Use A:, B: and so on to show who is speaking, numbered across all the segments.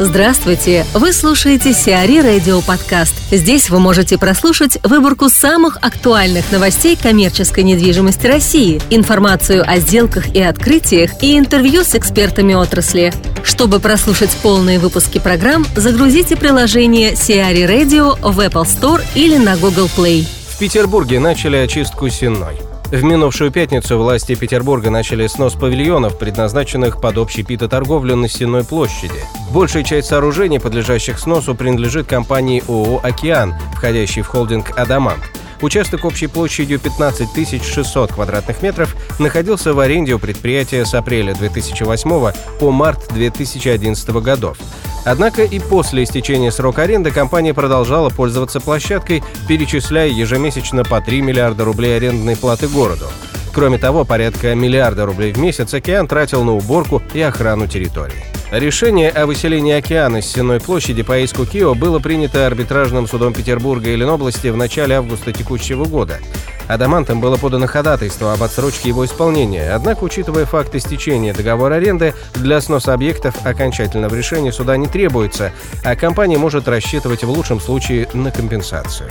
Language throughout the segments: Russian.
A: Здравствуйте! Вы слушаете Сиари Радио Подкаст. Здесь вы можете прослушать выборку самых актуальных новостей коммерческой недвижимости России, информацию о сделках и открытиях и интервью с экспертами отрасли. Чтобы прослушать полные выпуски программ, загрузите приложение Сиари Radio в Apple Store или на Google Play.
B: В Петербурге начали очистку Сенной. В минувшую пятницу власти Петербурга начали снос павильонов, предназначенных под общепитоторговлю на Сенной площади. Большая часть сооружений, подлежащих сносу, принадлежит компании ООО «Океан», входящей в холдинг «Адамант». Участок общей площадью 15 600 квадратных метров находился в аренде у предприятия с апреля 2008 по март 2011 годов. Однако и после истечения срока аренды компания продолжала пользоваться площадкой, перечисляя ежемесячно по 3 миллиарда рублей арендной платы городу. Кроме того, порядка миллиарда рублей в месяц «Океан» тратил на уборку и охрану территории. Решение о выселении океана с Сенной площади по иску Кио было принято арбитражным судом Петербурга и Ленобласти в начале августа текущего года. Адамантом было подано ходатайство об отсрочке его исполнения, однако, учитывая факт истечения договора аренды, для сноса объектов окончательного решения суда не требуется, а компания может рассчитывать в лучшем случае на компенсацию.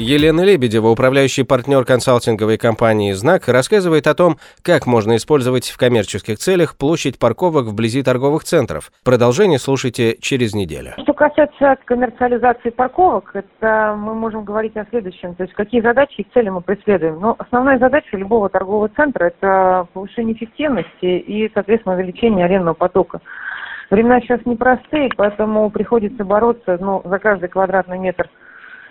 B: Елена Лебедева, управляющий партнер консалтинговой компании «Знак», рассказывает о том, как можно использовать в коммерческих целях площадь парковок вблизи торговых центров. Продолжение слушайте через неделю.
C: Что касается коммерциализации парковок, это мы можем говорить о следующем. То есть какие задачи и цели мы преследуем. Но основная задача любого торгового центра – это повышение эффективности и, соответственно, увеличение арендного потока. Времена сейчас непростые, поэтому приходится бороться ну, за каждый квадратный метр –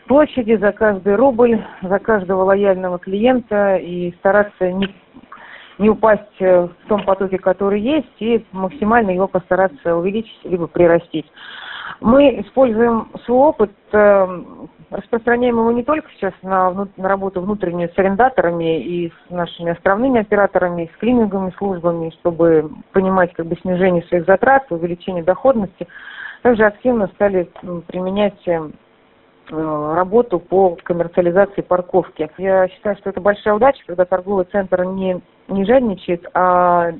C: площади, за каждый рубль, за каждого лояльного клиента и стараться не, не упасть в том потоке, который есть, и максимально его постараться увеличить либо прирастить. Мы используем свой опыт, э, распространяем его не только сейчас на, на работу внутреннюю с арендаторами и с нашими островными операторами, с клининговыми службами, чтобы понимать как бы снижение своих затрат, увеличение доходности. Также активно стали применять э, Э, работу по коммерциализации парковки. Я считаю, что это большая удача, когда торговый центр не, не жадничает, а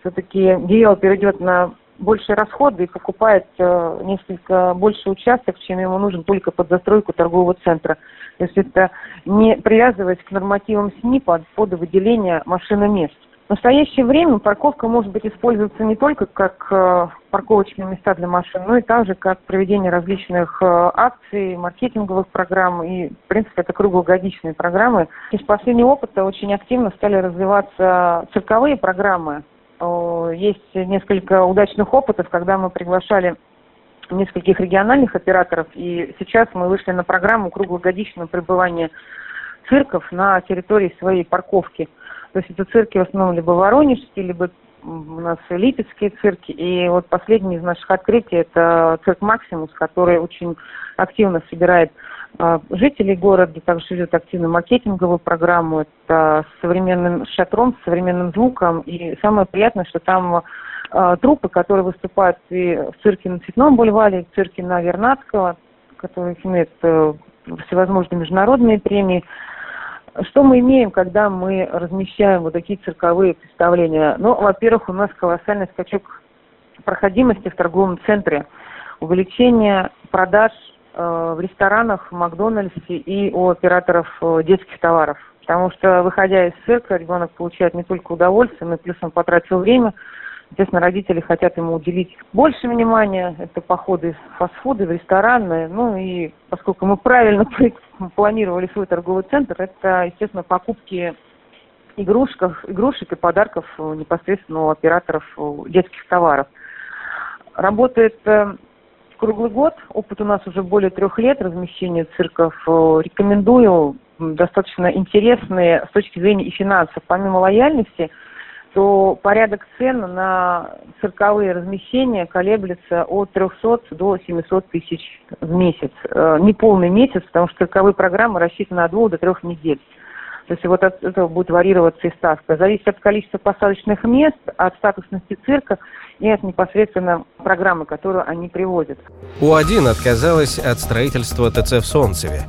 C: все-таки девелопер идет на большие расходы и покупает э, несколько больше участок, чем ему нужен только под застройку торгового центра. То есть это не привязываясь к нормативам СНИПа под выделение машиномест. В настоящее время парковка может быть использоваться не только как э, парковочные места для машин, но и также как проведение различных э, акций, маркетинговых программ и, в принципе, это круглогодичные программы. Из последнего опыта очень активно стали развиваться цирковые программы. Есть несколько удачных опытов, когда мы приглашали нескольких региональных операторов, и сейчас мы вышли на программу круглогодичного пребывания цирков на территории своей парковки – то есть это цирки в основном либо воронежские, либо у нас липецкие цирки. И вот последний из наших открытий это цирк Максимус, который очень активно собирает а, жителей города, также ведет активную маркетинговую программу. Это с современным шатром, с современным звуком. И самое приятное, что там а, трупы, которые выступают и в цирке на Цветном бульваре, и в цирке на Вернадского, которые имеют э, всевозможные международные премии. Что мы имеем, когда мы размещаем вот такие цирковые представления? Ну, во-первых, у нас колоссальный скачок проходимости в торговом центре, увеличение продаж э, в ресторанах, в Макдональдсе и у операторов э, детских товаров. Потому что, выходя из цирка, ребенок получает не только удовольствие, но и плюс он потратил время, Естественно, родители хотят ему уделить больше внимания. Это походы в фастфуды, в рестораны. Ну и поскольку мы правильно планировали свой торговый центр, это, естественно, покупки игрушек, игрушек и подарков непосредственно у операторов детских товаров. Работает э, круглый год. Опыт у нас уже более трех лет размещения цирков. Рекомендую достаточно интересные с точки зрения и финансов. Помимо лояльности – то порядок цен на цирковые размещения колеблется от 300 до 700 тысяч в месяц. Э, не полный месяц, потому что цирковые программы рассчитаны от двух до трех недель. То есть вот от этого будет варьироваться и ставка. Зависит от количества посадочных мест, от статусности цирка и от непосредственно программы, которую они приводят.
B: O1 отказалась от строительства ТЦ в Солнцеве.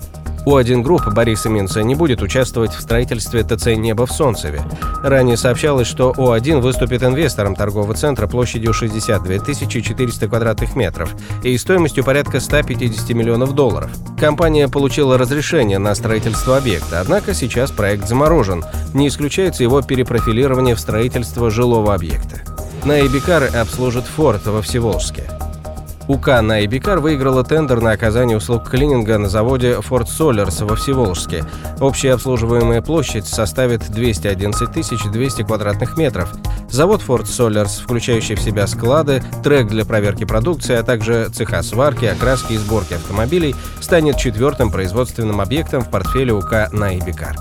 B: O1 Group Бориса Минца не будет участвовать в строительстве ТЦ «Небо» в Солнцеве. Ранее сообщалось, что У1 выступит инвестором торгового центра площадью 62 400 квадратных метров и стоимостью порядка 150 миллионов долларов. Компания получила разрешение на строительство объекта, однако сейчас проект заморожен. Не исключается его перепрофилирование в строительство жилого объекта. На Эбикар обслужит Форд во Всеволжске. УК на Эбикар выиграла тендер на оказание услуг клининга на заводе Ford Solers во Всеволожске. Общая обслуживаемая площадь составит 211 200 квадратных метров. Завод Ford Solers, включающий в себя склады, трек для проверки продукции, а также цеха сварки, окраски и сборки автомобилей, станет четвертым производственным объектом в портфеле УК на Эбикар.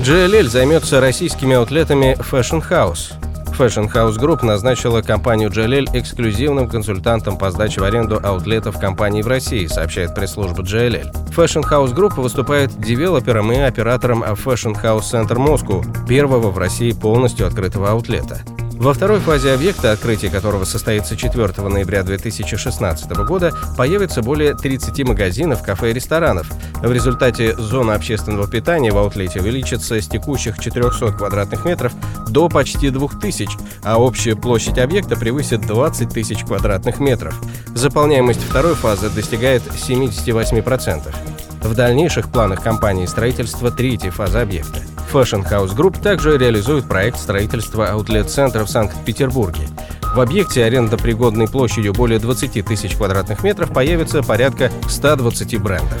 B: GLL займется российскими аутлетами Fashion House. Fashion House Group назначила компанию JLL эксклюзивным консультантом по сдаче в аренду аутлетов компании в России, сообщает пресс-служба JLL. Fashion House Group выступает девелопером и оператором Fashion House Center Moscow, первого в России полностью открытого аутлета. Во второй фазе объекта, открытие которого состоится 4 ноября 2016 года, появится более 30 магазинов, кафе и ресторанов. В результате зона общественного питания в аутлете увеличится с текущих 400 квадратных метров до почти 2000, а общая площадь объекта превысит 20 тысяч квадратных метров. Заполняемость второй фазы достигает 78%. В дальнейших планах компании строительство третьей фазы объекта. Fashion House Group также реализует проект строительства аутлет-центра в Санкт-Петербурге. В объекте арендопригодной площадью более 20 тысяч квадратных метров появится порядка 120 брендов.